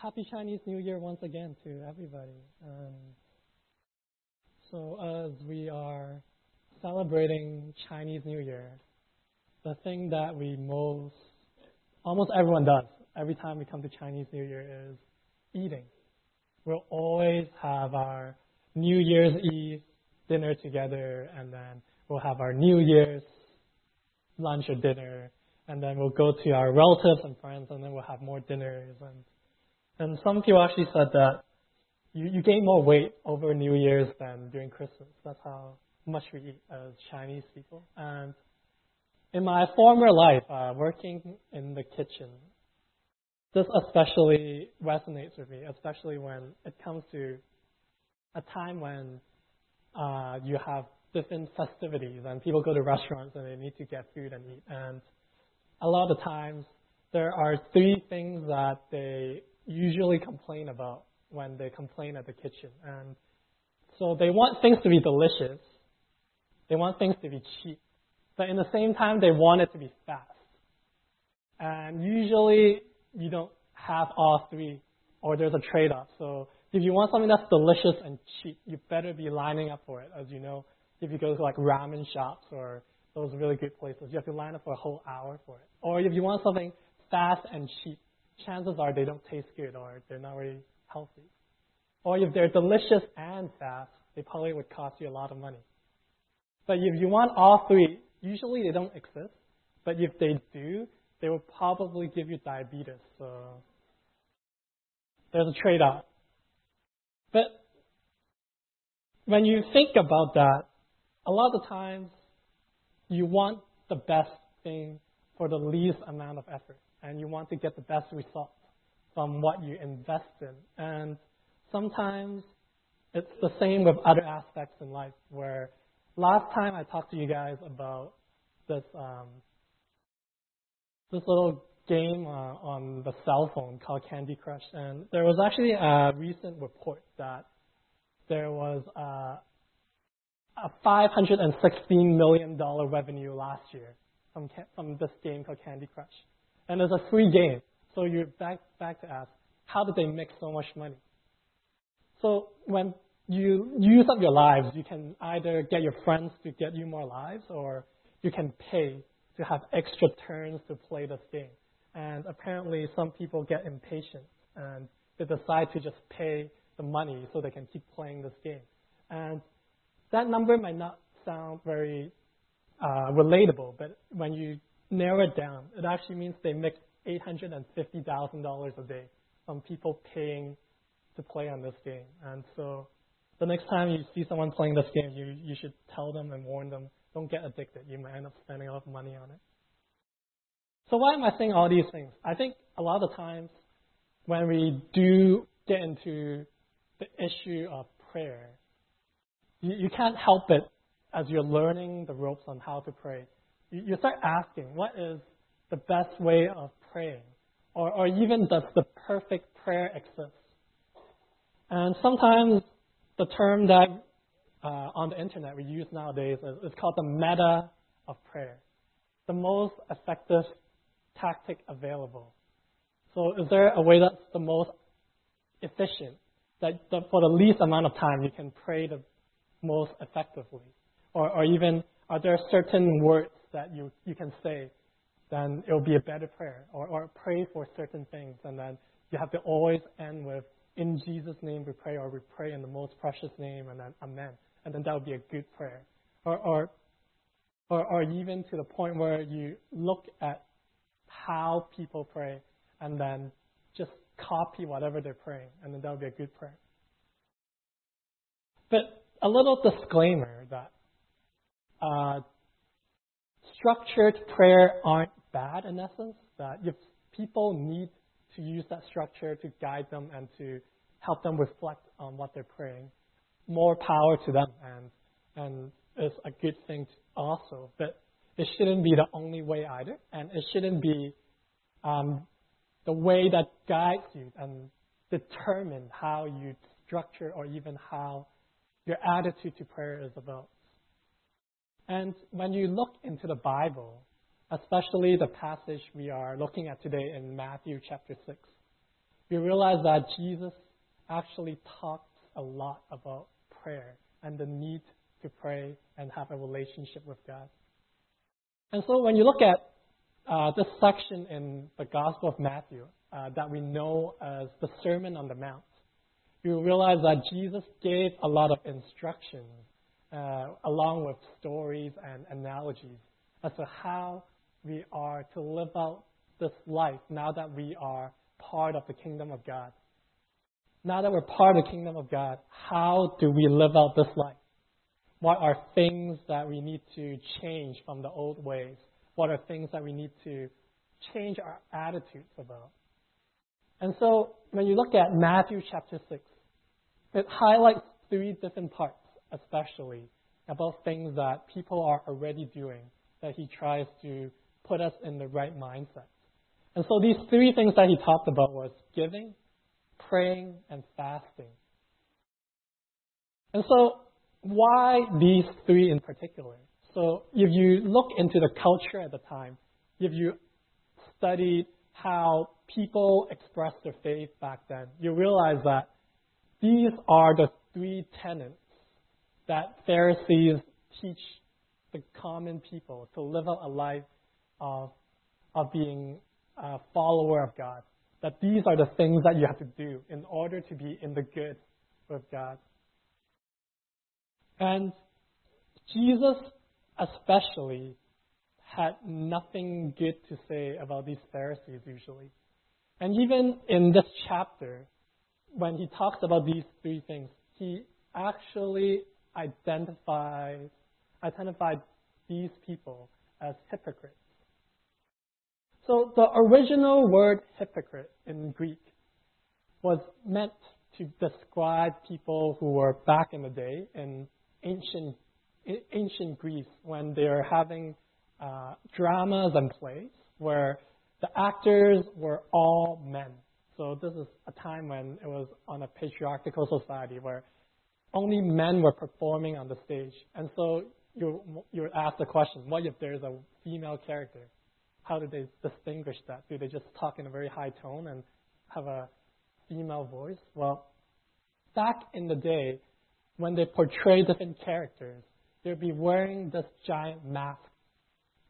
happy Chinese New Year once again to everybody. Um, so, as we are celebrating Chinese New Year, the thing that we most, almost everyone does every time we come to Chinese New Year is eating. We'll always have our New Year's Eve dinner together, and then we'll have our New Year's lunch or dinner, and then we'll go to our relatives and friends, and then we'll have more dinners. And, and some people actually said that you, you gain more weight over New Year's than during Christmas. That's how much we eat as Chinese people. And in my former life, uh, working in the kitchen, this especially resonates with me, especially when it comes to a time when uh, you have different festivities and people go to restaurants and they need to get food and eat. And a lot of times there are three things that they usually complain about when they complain at the kitchen. And so they want things to be delicious. They want things to be cheap. But in the same time, they want it to be fast. And usually you don't have all three or there's a trade-off. So if you want something that's delicious and cheap, you better be lining up for it. As you know, if you go to like ramen shops or those really good places, you have to line up for a whole hour for it. Or if you want something fast and cheap, chances are they don't taste good or they're not very healthy. Or if they're delicious and fast, they probably would cost you a lot of money. But if you want all three, usually they don't exist. But if they do, they will probably give you diabetes. So there's a trade off. But when you think about that, a lot of times you want the best thing for the least amount of effort, and you want to get the best result from what you invest in. And sometimes it's the same with other aspects in life. Where last time I talked to you guys about this um, this little game uh, on the cell phone called Candy Crush, and there was actually a recent report that there was uh, a $516 million revenue last year from, from this game called Candy Crush. And it's a free game. So you're back, back to ask, how did they make so much money? So when you use up your lives, you can either get your friends to get you more lives or you can pay to have extra turns to play this game. And apparently some people get impatient and they decide to just pay the money so they can keep playing this game. And that number might not sound very uh, relatable, but when you narrow it down, it actually means they make $850,000 a day from people paying to play on this game. And so the next time you see someone playing this game, you, you should tell them and warn them, don't get addicted. You might end up spending a lot of money on it. So why am I saying all these things? I think a lot of times when we do get into the issue of prayer, you, you can't help it as you're learning the ropes on how to pray. You, start asking, what is the best way of praying? Or, or even does the perfect prayer exist? And sometimes the term that uh, on the internet we use nowadays is, is called the meta of prayer, the most effective tactic available. So, is there a way that's the most efficient, that the, for the least amount of time you can pray the most effectively? Or, or even, are there certain words that you, you can say, then it will be a better prayer? Or, or pray for certain things, and then you have to always end with, in Jesus' name we pray, or we pray in the most precious name, and then amen. And then that would be a good prayer. Or, or, or, or even to the point where you look at how people pray and then just copy whatever they're praying, and then that would be a good prayer. But a little disclaimer that uh, structured prayer aren't bad in essence, that if people need to use that structure to guide them and to help them reflect on what they're praying, more power to them, and and it's a good thing also. But it shouldn't be the only way either, and it shouldn't be um, the way that guides you and determine how you structure or even how your attitude to prayer is about. And when you look into the Bible, especially the passage we are looking at today in Matthew chapter 6, we realize that Jesus actually talks a lot about prayer and the need to pray and have a relationship with God. And so when you look at uh, this section in the Gospel of Matthew uh, that we know as the Sermon on the Mount, you realize that Jesus gave a lot of instructions uh, along with stories and analogies as to how we are to live out this life now that we are part of the kingdom of God. Now that we're part of the kingdom of God, how do we live out this life? What are things that we need to change from the old ways? What are things that we need to change our attitudes about? And so when you look at Matthew chapter 6, it highlights three different parts, especially about things that people are already doing that he tries to put us in the right mindset. And so these three things that he talked about was giving, praying, and fasting. And so why these three in particular? So if you look into the culture at the time, if you studied how people expressed their faith back then, you realize that these are the three tenets that Pharisees teach the common people to live out a life of, of being a follower of God. That these are the things that you have to do in order to be in the good with God. And Jesus, especially, had nothing good to say about these Pharisees usually. And even in this chapter, when he talks about these three things, he actually identifies identified these people as hypocrites. So the original word hypocrite in Greek was meant to describe people who were back in the day in ancient ancient Greece when they were having uh, dramas and plays where the actors were all men. So this is a time when it was on a patriarchal society where only men were performing on the stage. And so you you ask the question, what if there's a female character? How do they distinguish that? Do they just talk in a very high tone and have a female voice? Well, back in the day, when they portray different characters, they'd be wearing this giant mask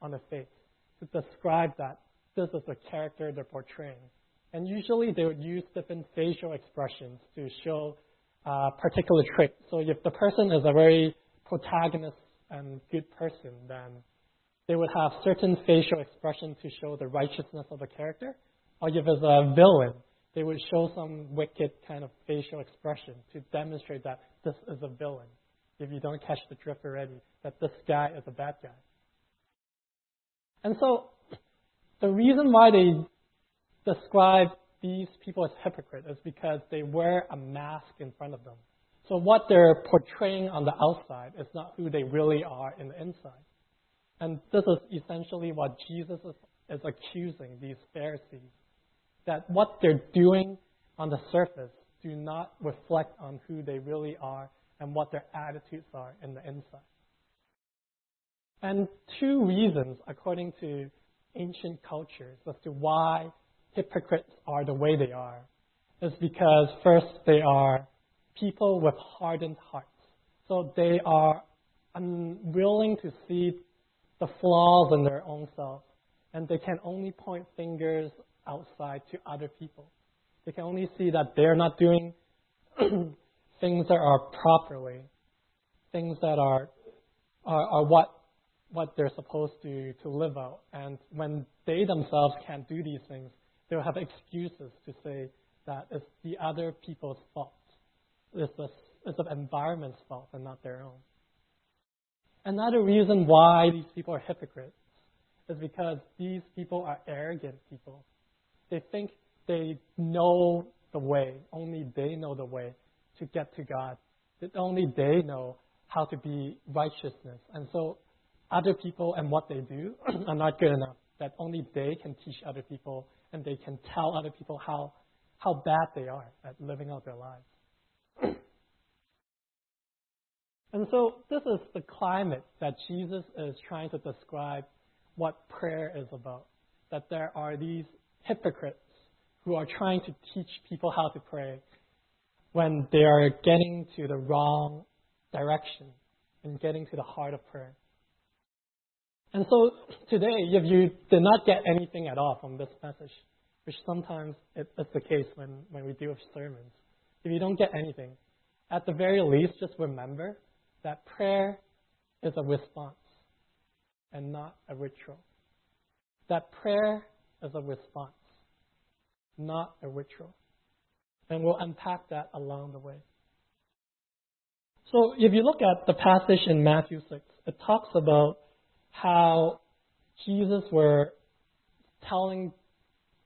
on the face to describe that this is the character they're portraying. And usually they would use different facial expressions to show uh, particular trait. So if the person is a very protagonist and good person, then they would have certain facial expression to show the righteousness of the character. Or if it's a villain, they would show some wicked kind of facial expression to demonstrate that this is a villain. If you don't catch the drift already, that this guy is a bad guy. And so, the reason why they describe these people as hypocrites is because they wear a mask in front of them. So what they're portraying on the outside is not who they really are in the inside. And this is essentially what Jesus is, is accusing these Pharisees. That what they're doing on the surface do not reflect on who they really are and what their attitudes are in the inside. And two reasons, according to ancient cultures, as to why hypocrites are the way they are is because, first, they are people with hardened hearts. So they are unwilling to see the flaws in their own self, and they can only point fingers outside to other people. They can only see that they're not doing things that are properly, things that are, are, are what what they're supposed to, to live out. And when they themselves can't do these things, they'll have excuses to say that it's the other people's fault. It's the, it's the environment's fault and not their own. Another reason why these people are hypocrites is because these people are arrogant people. They think they know the way, only they know the way to get to God. That only they know how to be righteousness. And so other people and what they do are not good enough. That only they can teach other people and they can tell other people how, how bad they are at living out their lives. and so this is the climate that Jesus is trying to describe what prayer is about. That there are these hypocrites who are trying to teach people how to pray when they are getting to the wrong direction and getting to the heart of prayer. And so today, if you did not get anything at all from this message, which sometimes it's the case when, when we do sermons, if you don't get anything, at the very least, just remember that prayer is a response and not a ritual. That prayer is a response, not a ritual. And we'll unpack that along the way. So if you look at the passage in Matthew 6, it talks about how Jesus were telling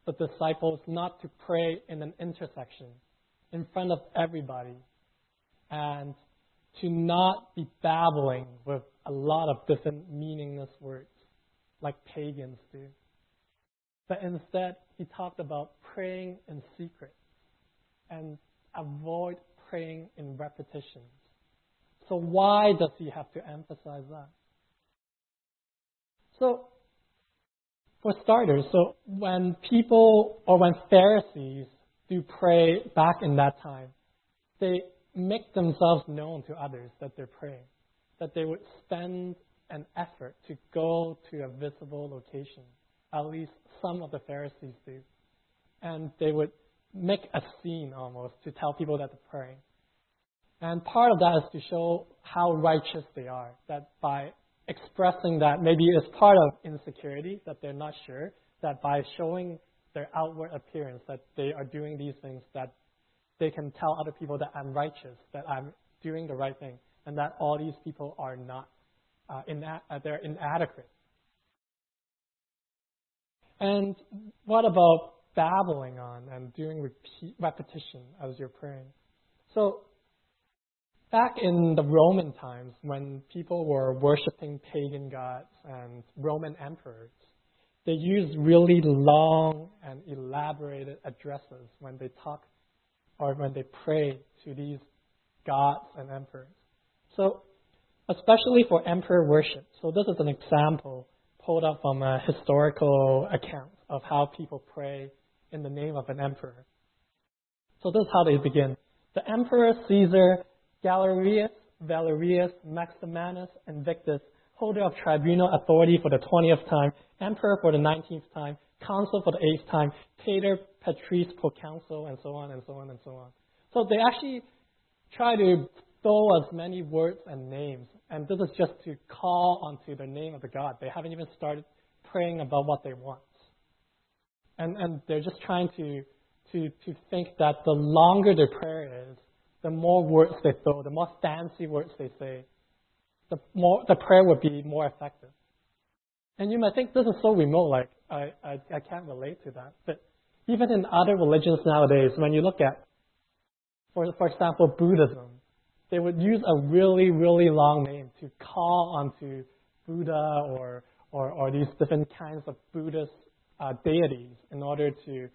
the disciples not to pray in an intersection in front of everybody and to not be babbling with a lot of different meaningless words like pagans do. But instead, he talked about praying in secret and avoid praying in repetitions. So, why does he have to emphasize that? So, for starters, so when people or when Pharisees do pray back in that time, they make themselves known to others that they're praying, that they would spend an effort to go to a visible location. At least some of the Pharisees do. And they would make a scene almost to tell people that they're praying. And part of that is to show how righteous they are, that by expressing that maybe it's part of insecurity that they're not sure that by showing their outward appearance that they are doing these things that they can tell other people that I'm righteous, that I'm doing the right thing, and that all these people are not uh, ina- uh, they're inadequate. And what about babbling on and doing repeat, repetition as you're praying? So Back in the Roman times, when people were worshiping pagan gods and Roman emperors, they used really long and elaborated addresses when they talk or when they pray to these gods and emperors. So, especially for emperor worship. So, this is an example pulled up from a historical account of how people pray in the name of an emperor. So, this is how they begin. The emperor Caesar Galerius, Valerius, Maximinus, Invictus, holder of tribunal authority for the 20th time, emperor for the 19th time, consul for the 8th time, pater patriae, proconsul, and so on and so on and so on. So they actually try to throw as many words and names, and this is just to call onto the name of the God. They haven't even started praying about what they want. And, and they're just trying to, to, to think that the longer their prayer is, the more words they throw, the more fancy words they say, the more the prayer would be more effective. And you might think this is so remote, like I, I, I can't relate to that. But even in other religions nowadays, when you look at, for, for example, Buddhism, they would use a really, really long name to call onto Buddha or, or, or these different kinds of Buddhist uh, deities in order to,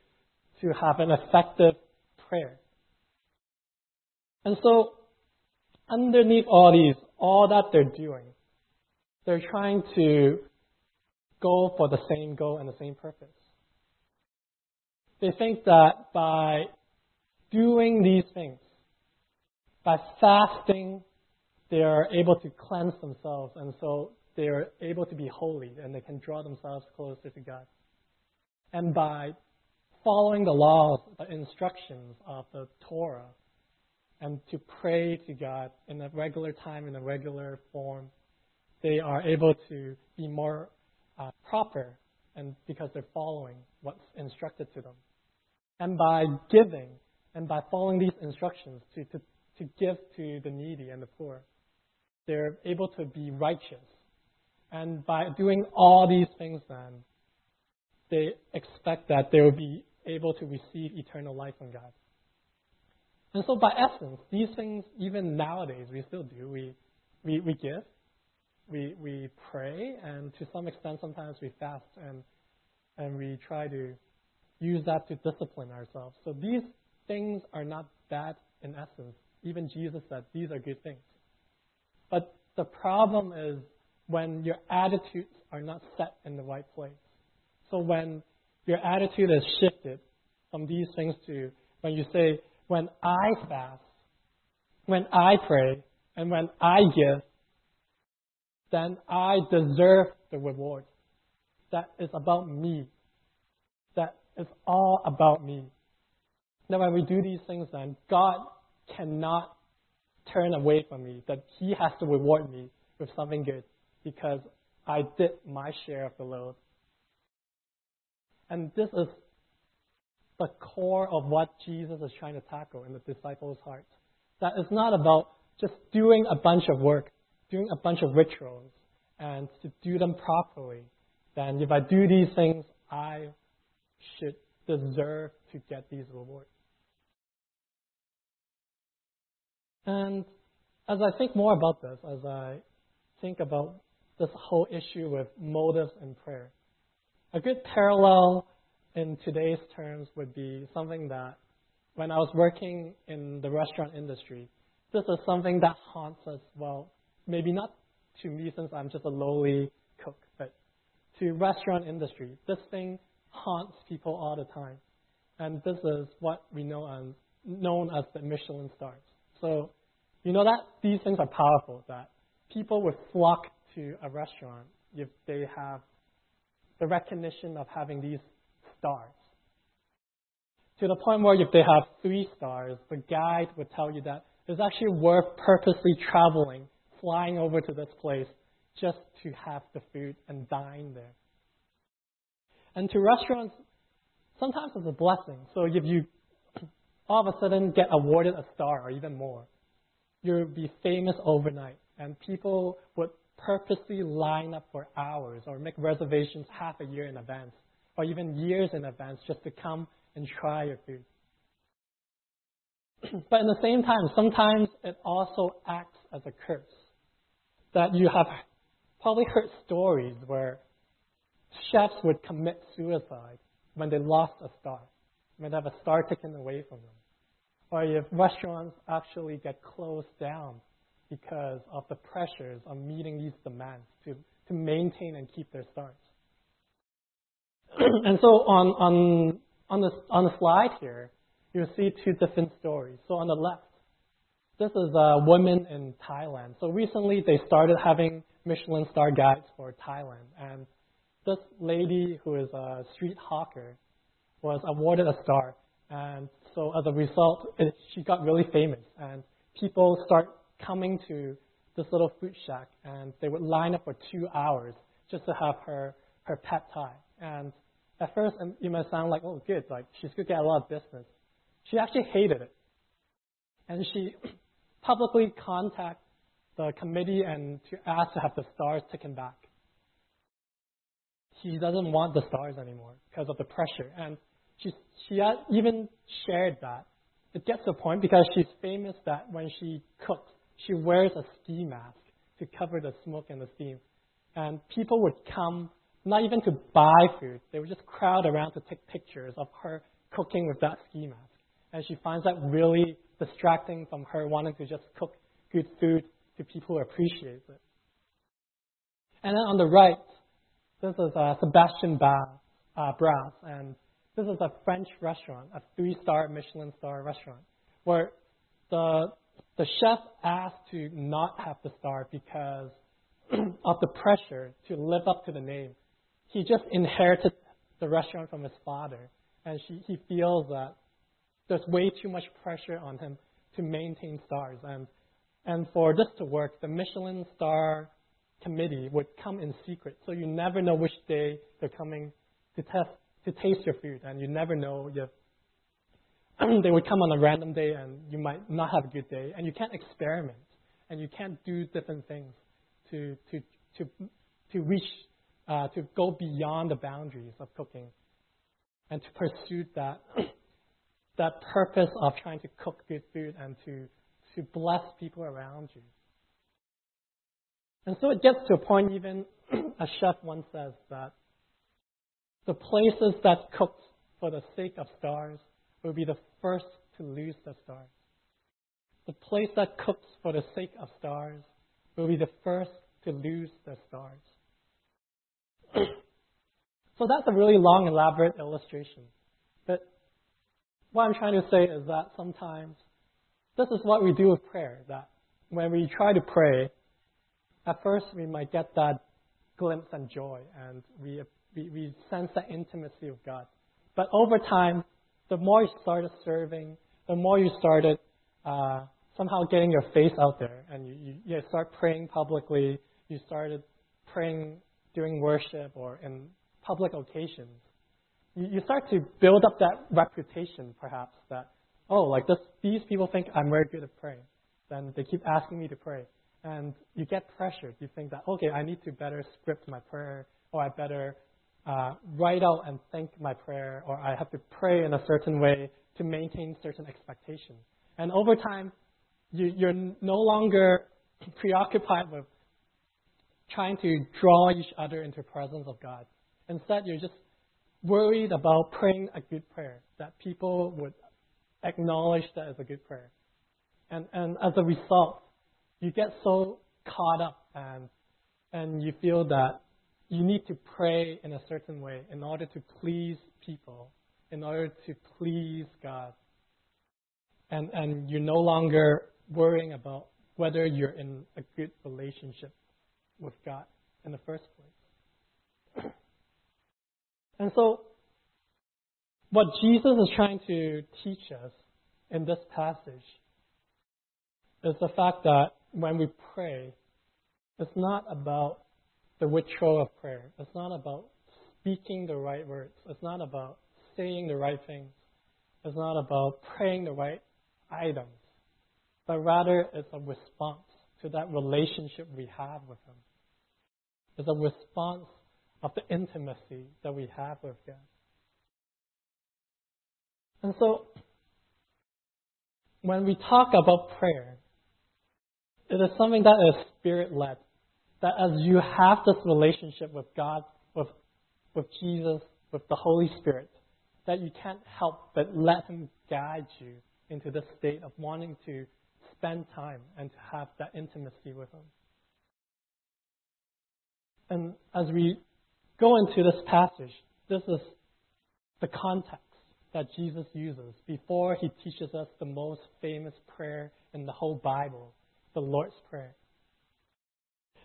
to have an effective prayer. And so, underneath all these, all that they're doing, they're trying to go for the same goal and the same purpose. They think that by doing these things, by fasting, they are able to cleanse themselves, and so they are able to be holy and they can draw themselves closer to God. And by following the laws, the instructions of the Torah, and to pray to God in a regular time, in a regular form, they are able to be more uh, proper and because they're following what's instructed to them. And by giving and by following these instructions to, to, to give to the needy and the poor, they're able to be righteous. And by doing all these things, then, they expect that they will be able to receive eternal life from God. And so, by essence, these things, even nowadays, we still do. We, we, we give, we, we pray, and to some extent, sometimes we fast and, and we try to use that to discipline ourselves. So, these things are not bad in essence. Even Jesus said these are good things. But the problem is when your attitudes are not set in the right place. So, when your attitude is shifted from these things to when you say, when I fast, when I pray, and when I give, then I deserve the reward. That is about me. That is all about me. That when we do these things, then God cannot turn away from me, that He has to reward me with something good because I did my share of the load. And this is the core of what Jesus is trying to tackle in the disciples' hearts. That it's not about just doing a bunch of work, doing a bunch of rituals, and to do them properly. Then if I do these things, I should deserve to get these rewards. And as I think more about this, as I think about this whole issue with motives and prayer, a good parallel in today's terms would be something that when I was working in the restaurant industry, this is something that haunts us. Well, maybe not to me since I'm just a lowly cook, but to restaurant industry, this thing haunts people all the time. And this is what we know as known as the Michelin stars. So you know that these things are powerful, that people would flock to a restaurant if they have the recognition of having these stars. To the point where if they have three stars, the guide would tell you that it's actually worth purposely traveling, flying over to this place just to have the food and dine there. And to restaurants, sometimes it's a blessing. So if you all of a sudden get awarded a star or even more, you'll be famous overnight. And people would purposely line up for hours or make reservations half a year in advance or even years in advance just to come and try your food. but in the same time, sometimes it also acts as a curse. That you have probably heard stories where chefs would commit suicide when they lost a star, when they have a star taken away from them. Or if restaurants actually get closed down because of the pressures of meeting these demands to, to maintain and keep their stars. and so on, on, on, the, on the slide here, you see two different stories. So on the left, this is a woman in Thailand. So recently they started having Michelin star guides for Thailand. And this lady who is a street hawker was awarded a star. And so as a result, it, she got really famous. And people start coming to this little food shack and they would line up for two hours just to have her, her pad thai. And at first, you might sound like, oh, good, like she's going to get a lot of business. She actually hated it. And she publicly contacted the committee and to ask to have the stars taken back. She doesn't want the stars anymore because of the pressure. And she, she even shared that. It gets to a point because she's famous that when she cooks, she wears a ski mask to cover the smoke and the steam. And people would come not even to buy food. They would just crowd around to take pictures of her cooking with that ski mask. And she finds that really distracting from her wanting to just cook good food to people who appreciate it. And then on the right, this is uh, Sebastian Bas, uh, Bras, and this is a French restaurant, a three-star Michelin star restaurant, where the the chef asked to not have the star because of the pressure to live up to the name he just inherited the restaurant from his father, and she, he feels that there's way too much pressure on him to maintain stars. And, and for this to work, the Michelin star committee would come in secret, so you never know which day they're coming to test to taste your food, and you never know if they would come on a random day and you might not have a good day, and you can't experiment, and you can't do different things to to to to reach uh, to go beyond the boundaries of cooking and to pursue that that purpose of trying to cook good food and to to bless people around you. And so it gets to a point even a chef once says that the places that cook for the sake of stars will be the first to lose the stars. The place that cooks for the sake of stars will be the first to lose the stars so that's a really long, elaborate illustration. But what I'm trying to say is that sometimes this is what we do with prayer. That when we try to pray, at first we might get that glimpse and joy, and we, we, we sense that intimacy with God. But over time, the more you started serving, the more you started uh, somehow getting your face out there, and you, you, you start praying publicly, you started praying during worship or in public occasions, you, you start to build up that reputation, perhaps, that, oh, like this, these people think I'm very good at praying. Then they keep asking me to pray. And you get pressured. You think that, okay, I need to better script my prayer, or I better uh, write out and think my prayer, or I have to pray in a certain way to maintain certain expectations. And over time, you, you're no longer preoccupied with trying to draw each other into the presence of God. Instead, you're just worried about praying a good prayer, that people would acknowledge that as a good prayer. And, and as a result, you get so caught up and, and you feel that you need to pray in a certain way in order to please people, in order to please God. And, and you're no longer worrying about whether you're in a good relationship with God in the first place. And so, what Jesus is trying to teach us in this passage is the fact that when we pray, it's not about the ritual of prayer. It's not about speaking the right words. It's not about saying the right things. It's not about praying the right items. But rather, it's a response to that relationship we have with Him. It's a response of the intimacy that we have with God. And so, when we talk about prayer, it is something that is spirit led. That as you have this relationship with God, with, with Jesus, with the Holy Spirit, that you can't help but let Him guide you into this state of wanting to spend time and to have that intimacy with Him. And as we go into this passage, this is the context that Jesus uses before he teaches us the most famous prayer in the whole Bible, the Lord's Prayer.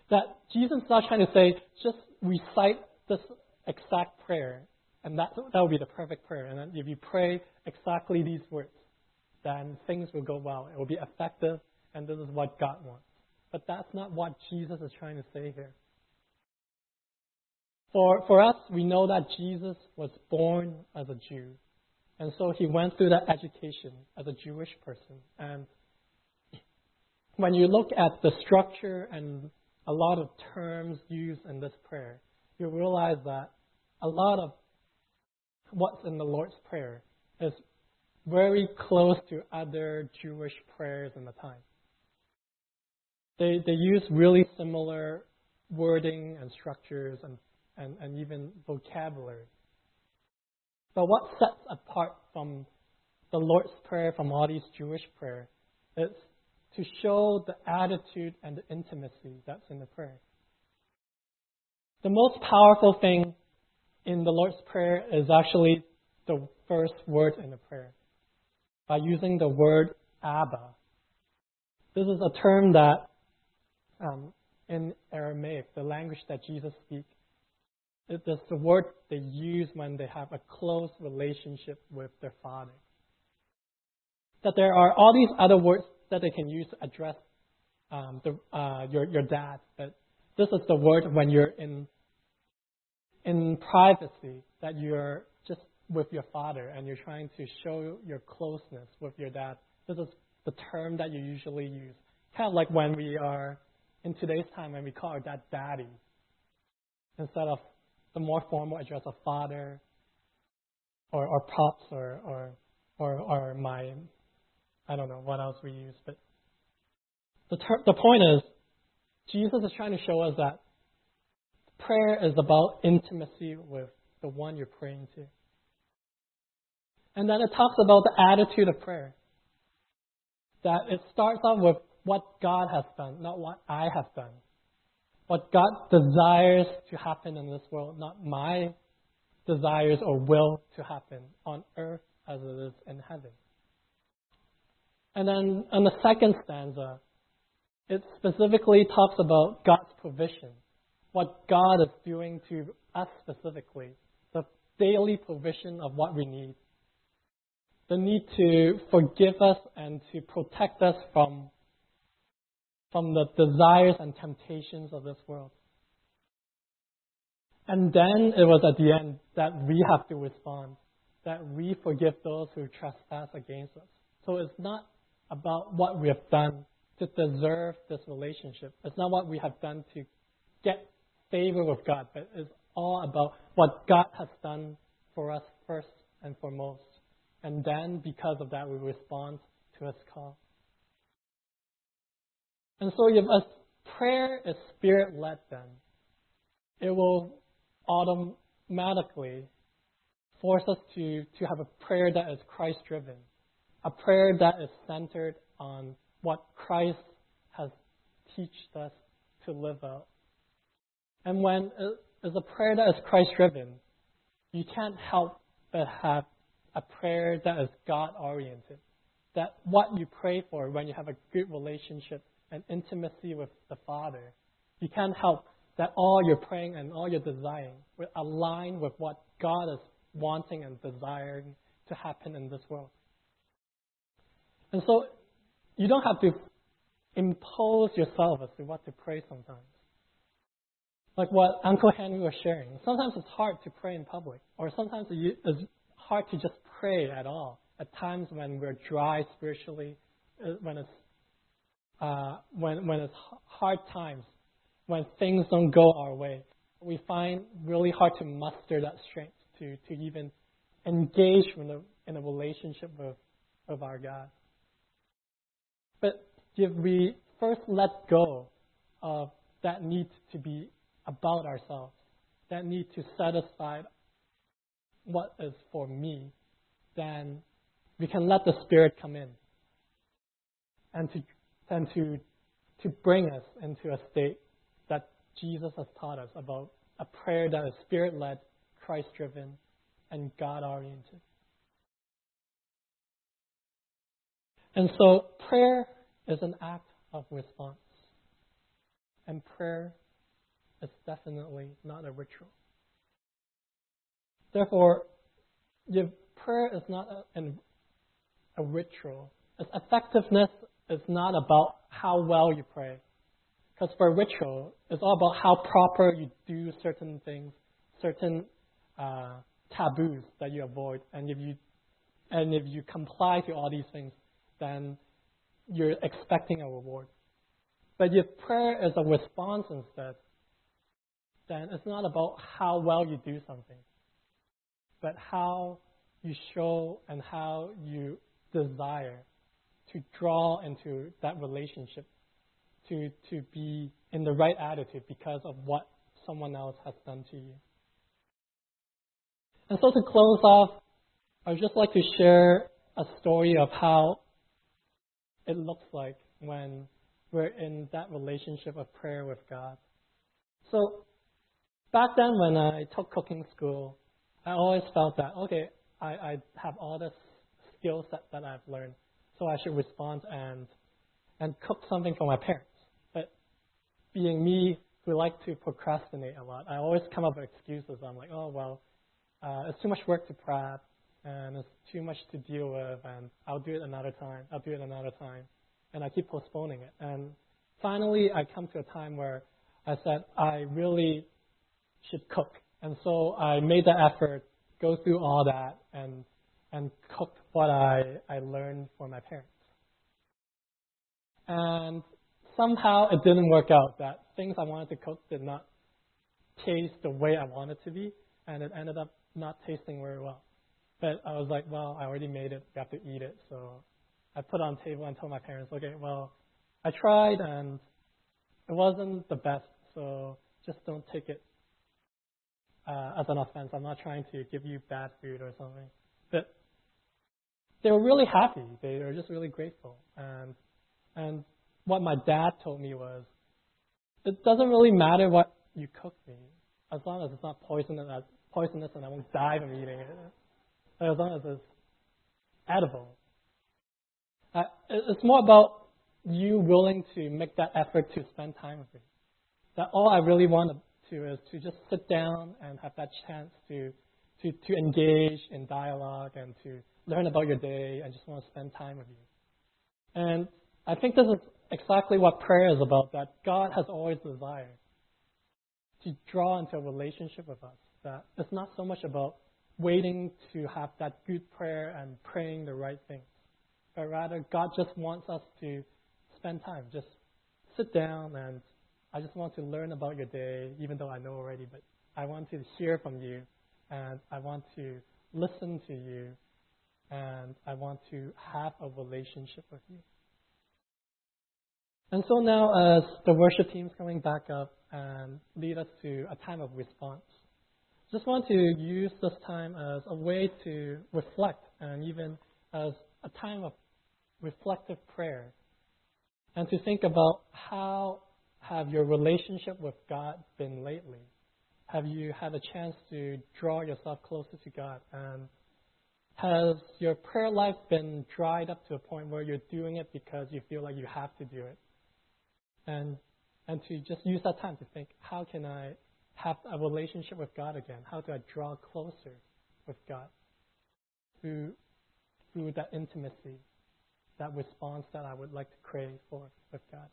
That Jesus is not trying to say, just recite this exact prayer, and that, that will be the perfect prayer. And if you pray exactly these words, then things will go well. It will be effective, and this is what God wants. But that's not what Jesus is trying to say here. For, for us, we know that Jesus was born as a Jew. And so he went through that education as a Jewish person. And when you look at the structure and a lot of terms used in this prayer, you realize that a lot of what's in the Lord's Prayer is very close to other Jewish prayers in the time. They, they use really similar wording and structures and and, and even vocabulary. But what sets apart from the Lord's Prayer from all these Jewish prayers is to show the attitude and the intimacy that's in the prayer. The most powerful thing in the Lord's Prayer is actually the first word in the prayer. By using the word Abba. This is a term that um, in Aramaic, the language that Jesus speaks, it is the word they use when they have a close relationship with their father. That there are all these other words that they can use to address um, the, uh, your, your dad, but this is the word when you're in, in privacy, that you're with your father and you're trying to show your closeness with your dad. This is the term that you usually use. Kind of like when we are in today's time when we call our dad daddy instead of the more formal address of father or, or pops or, or, or, or my, I don't know what else we use. But the, ter- the point is, Jesus is trying to show us that prayer is about intimacy with the one you're praying to. And then it talks about the attitude of prayer. That it starts off with what God has done, not what I have done what God desires to happen in this world, not my desires or will to happen on earth as it is in heaven. And then in the second stanza, it specifically talks about God's provision, what God is doing to us specifically, the daily provision of what we need, the need to forgive us and to protect us from, from the desires and temptations of this world. And then it was at the end that we have to respond, that we forgive those who trespass against us. So it's not about what we have done to deserve this relationship. It's not what we have done to get favor with God, but it's all about what God has done for us first and foremost. And then, because of that, we respond to His call. And so, if a prayer is spirit led, then it will automatically force us to, to have a prayer that is Christ driven, a prayer that is centered on what Christ has taught us to live out. And when it's a prayer that is Christ driven, you can't help but have a prayer that is God oriented. That what you pray for when you have a good relationship and intimacy with the Father, you can't help that all you're praying and all you're desiring will align with what God is wanting and desiring to happen in this world. And so you don't have to impose yourself as to what to pray sometimes. Like what Uncle Henry was sharing. Sometimes it's hard to pray in public, or sometimes it's hard to just pray at all. At times when we're dry spiritually, uh, when it's uh, when when it's hard times, when things don't go our way, we find really hard to muster that strength to to even engage in a in a relationship with with our God. But if we first let go of that need to be about ourselves, that need to satisfy what is for me, then we can let the Spirit come in and to, and to, to bring us into a state that Jesus has taught us about a prayer that is Spirit led, Christ driven, and God oriented. And so prayer is an act of response. And prayer is definitely not a ritual. Therefore, if prayer is not a, a ritual, its effectiveness is not about how well you pray. Because for ritual, it's all about how proper you do certain things, certain uh, taboos that you avoid. And if you and if you comply to all these things, then you're expecting a reward. But if prayer is a response instead, then it's not about how well you do something, but how you show and how you desire to draw into that relationship, to, to be in the right attitude because of what someone else has done to you. And so to close off, I would just like to share a story of how it looks like when we're in that relationship of prayer with God. So back then when I took cooking school, I always felt that, okay, I, I have all this skill set that I've learned, so I should respond and, and cook something for my parents. But being me, who like to procrastinate a lot, I always come up with excuses. I'm like, oh, well, uh, it's too much work to prep, and it's too much to deal with, and I'll do it another time. I'll do it another time. And I keep postponing it. And finally, I come to a time where I said, I really should cook. And so I made the effort, go through all that, and and cook what I, I learned for my parents. And somehow it didn't work out. That things I wanted to cook did not taste the way I wanted to be, and it ended up not tasting very well. But I was like, well, I already made it. We have to eat it. So I put it on the table and told my parents, okay, well, I tried and it wasn't the best. So just don't take it uh, as an offense. I'm not trying to give you bad food or something. But they were really happy. They were just really grateful. And and what my dad told me was, it doesn't really matter what you cook me, as long as it's not poisonous, poisonous and I won't die from eating it. As long as it's edible. Uh, it's more about you willing to make that effort to spend time with me. That all I really want to is to just sit down and have that chance to, to, to engage in dialogue and to learn about your day and just want to spend time with you. And I think this is exactly what prayer is about, that God has always desired to draw into a relationship with us. That it's not so much about waiting to have that good prayer and praying the right things, but rather God just wants us to spend time, just sit down and I just want to learn about your day, even though I know already, but I want to hear from you and I want to listen to you and I want to have a relationship with you. And so now, as the worship team is coming back up and lead us to a time of response, just want to use this time as a way to reflect and even as a time of reflective prayer and to think about how have your relationship with God been lately? Have you had a chance to draw yourself closer to God? And has your prayer life been dried up to a point where you're doing it because you feel like you have to do it? And and to just use that time to think, how can I have a relationship with God again? How do I draw closer with God through through that intimacy, that response that I would like to crave for with God?